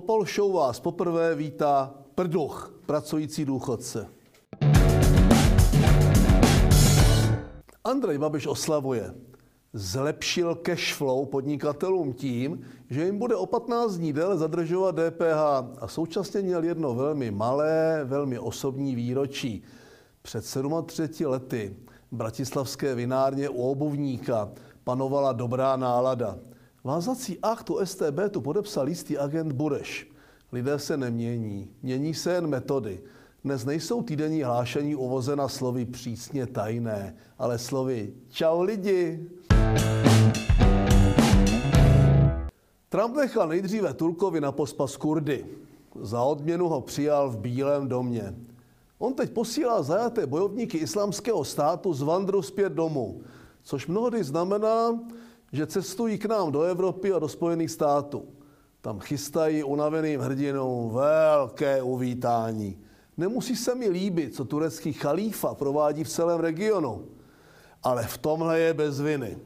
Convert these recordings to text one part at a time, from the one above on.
Topol Show vás poprvé vítá Prduch, pracující důchodce. Andrej Babiš oslavuje. Zlepšil cash flow podnikatelům tím, že jim bude o 15 dní déle zadržovat DPH a současně měl jedno velmi malé, velmi osobní výročí. Před 37 lety bratislavské vinárně u obuvníka panovala dobrá nálada. Vázací akt u STB tu podepsal jistý agent Bureš. Lidé se nemění, mění se jen metody. Dnes nejsou týdenní hlášení uvozena slovy přísně tajné, ale slovy čau lidi. Trump nechal nejdříve Turkovi na pospas Kurdy. Za odměnu ho přijal v Bílém domě. On teď posílá zajaté bojovníky islámského státu z Vandru zpět domů, což mnohdy znamená, že cestují k nám do Evropy a do Spojených států. Tam chystají unaveným hrdinům velké uvítání. Nemusí se mi líbit, co turecký chalífa provádí v celém regionu, ale v tomhle je bez viny.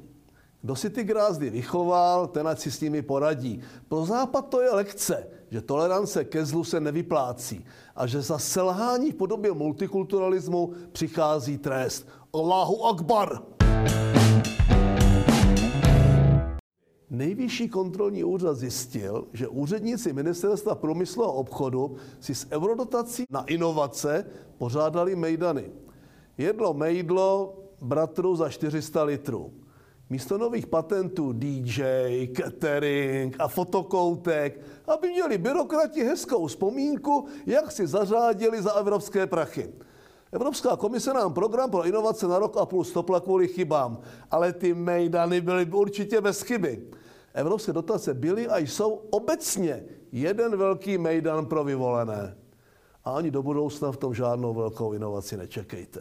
Kdo si ty grázdy vychoval, ten ať si s nimi poradí. Pro Západ to je lekce, že tolerance ke zlu se nevyplácí a že za selhání v podobě multikulturalismu přichází trest. Allahu Akbar! Nejvyšší kontrolní úřad zjistil, že úředníci Ministerstva průmyslu a obchodu si s eurodotací na inovace pořádali mejdany. Jedlo mejdlo bratru za 400 litrů. Místo nových patentů DJ, catering a fotokoutek, aby měli byrokrati hezkou vzpomínku, jak si zařádili za evropské prachy. Evropská komise nám program pro inovace na rok a půl stopla kvůli chybám, ale ty mejdany byly určitě bez chyby. Evropské dotace byly a jsou obecně jeden velký mejdan pro vyvolené. A ani do budoucna v tom žádnou velkou inovaci nečekejte.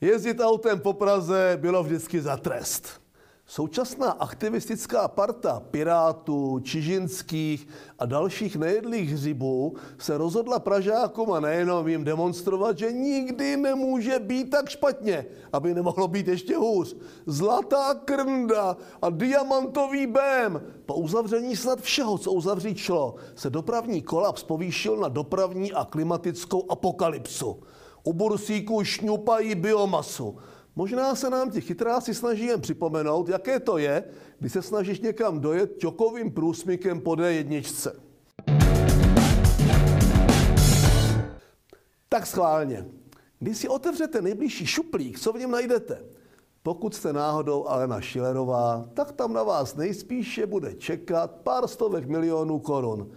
Jezdit autem po Praze bylo vždycky za trest. Současná aktivistická parta Pirátů, Čižinských a dalších nejedlých hřibů se rozhodla Pražákům a nejenom jim demonstrovat, že nikdy nemůže být tak špatně, aby nemohlo být ještě hůř. Zlatá krnda a diamantový bém. Po uzavření snad všeho, co uzavřít šlo, se dopravní kolaps povýšil na dopravní a klimatickou apokalypsu. U bursíků šňupají biomasu. Možná se nám ti chytráci snaží jen připomenout, jaké to je, když se snažíš někam dojet čokovým průsmykem po D1. Tak schválně. Když si otevřete nejbližší šuplík, co v něm najdete? Pokud jste náhodou Alena Šilerová, tak tam na vás nejspíše bude čekat pár stovek milionů korun.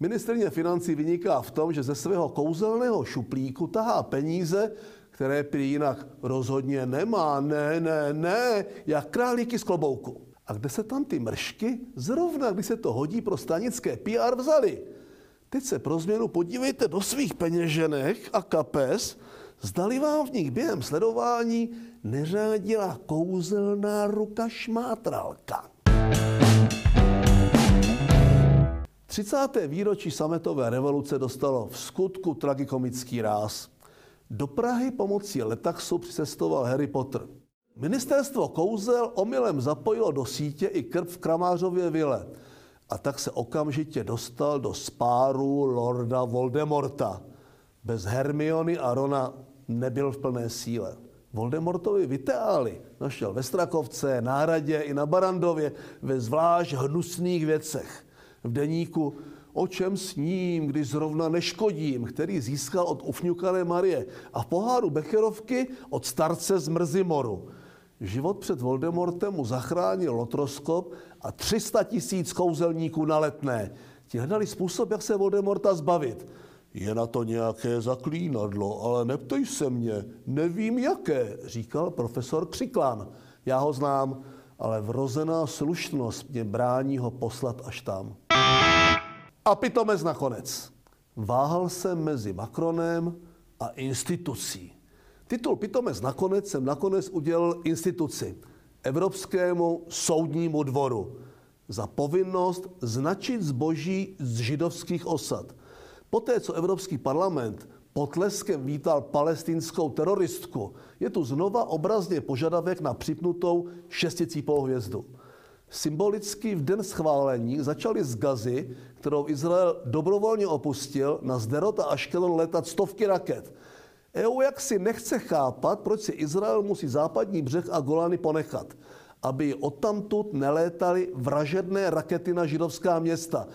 Ministrně financí vyniká v tom, že ze svého kouzelného šuplíku tahá peníze, které prý jinak rozhodně nemá. Ne, ne, ne, jak králíky z klobouku. A kde se tam ty mršky, zrovna když se to hodí pro stanické PR, vzali? Teď se pro změnu podívejte do svých peněženek a kapes, zdali vám v nich během sledování neřádila kouzelná ruka šmátralka. 30. výročí sametové revoluce dostalo v skutku tragikomický ráz. Do Prahy pomocí letaxu přicestoval Harry Potter. Ministerstvo kouzel omylem zapojilo do sítě i krv v Kramářově vile a tak se okamžitě dostal do spáru Lorda Voldemorta. Bez Hermiony a Rona nebyl v plné síle. Voldemortovi viteály našel ve Strakovce, Náradě i na Barandově ve zvlášť hnusných věcech. V deníku O čem s ním, když zrovna neškodím, který získal od ufňukané Marie a v poháru Becherovky od starce z Mrzimoru. Život před Voldemortem mu zachránil lotroskop a 300 tisíc kouzelníků na letné. Ti hledali způsob, jak se Voldemorta zbavit. Je na to nějaké zaklínadlo, ale neptej se mě, nevím jaké, říkal profesor Křiklán. Já ho znám, ale vrozená slušnost mě brání ho poslat až tam. A pitomec nakonec. Váhal jsem mezi Macronem a institucí. Titul pitomec nakonec jsem nakonec udělal instituci, Evropskému soudnímu dvoru, za povinnost značit zboží z židovských osad. Poté, co Evropský parlament potleskem vítal palestinskou teroristku, je tu znova obrazně požadavek na připnutou šesticípovou hvězdu. Symbolicky v den schválení začaly z Gazy, kterou Izrael dobrovolně opustil, na Zderot a Ashkelon letat stovky raket. EU jaksi nechce chápat, proč si Izrael musí západní břeh a Golany ponechat, aby odtamtud nelétaly vražedné rakety na židovská města.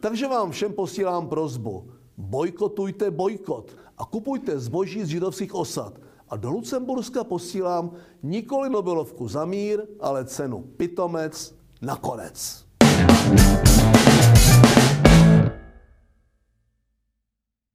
Takže vám všem posílám prozbu. Bojkotujte bojkot a kupujte zboží z židovských osad. A do Lucemburska posílám nikoli Nobelovku za mír, ale cenu pitomec nakonec.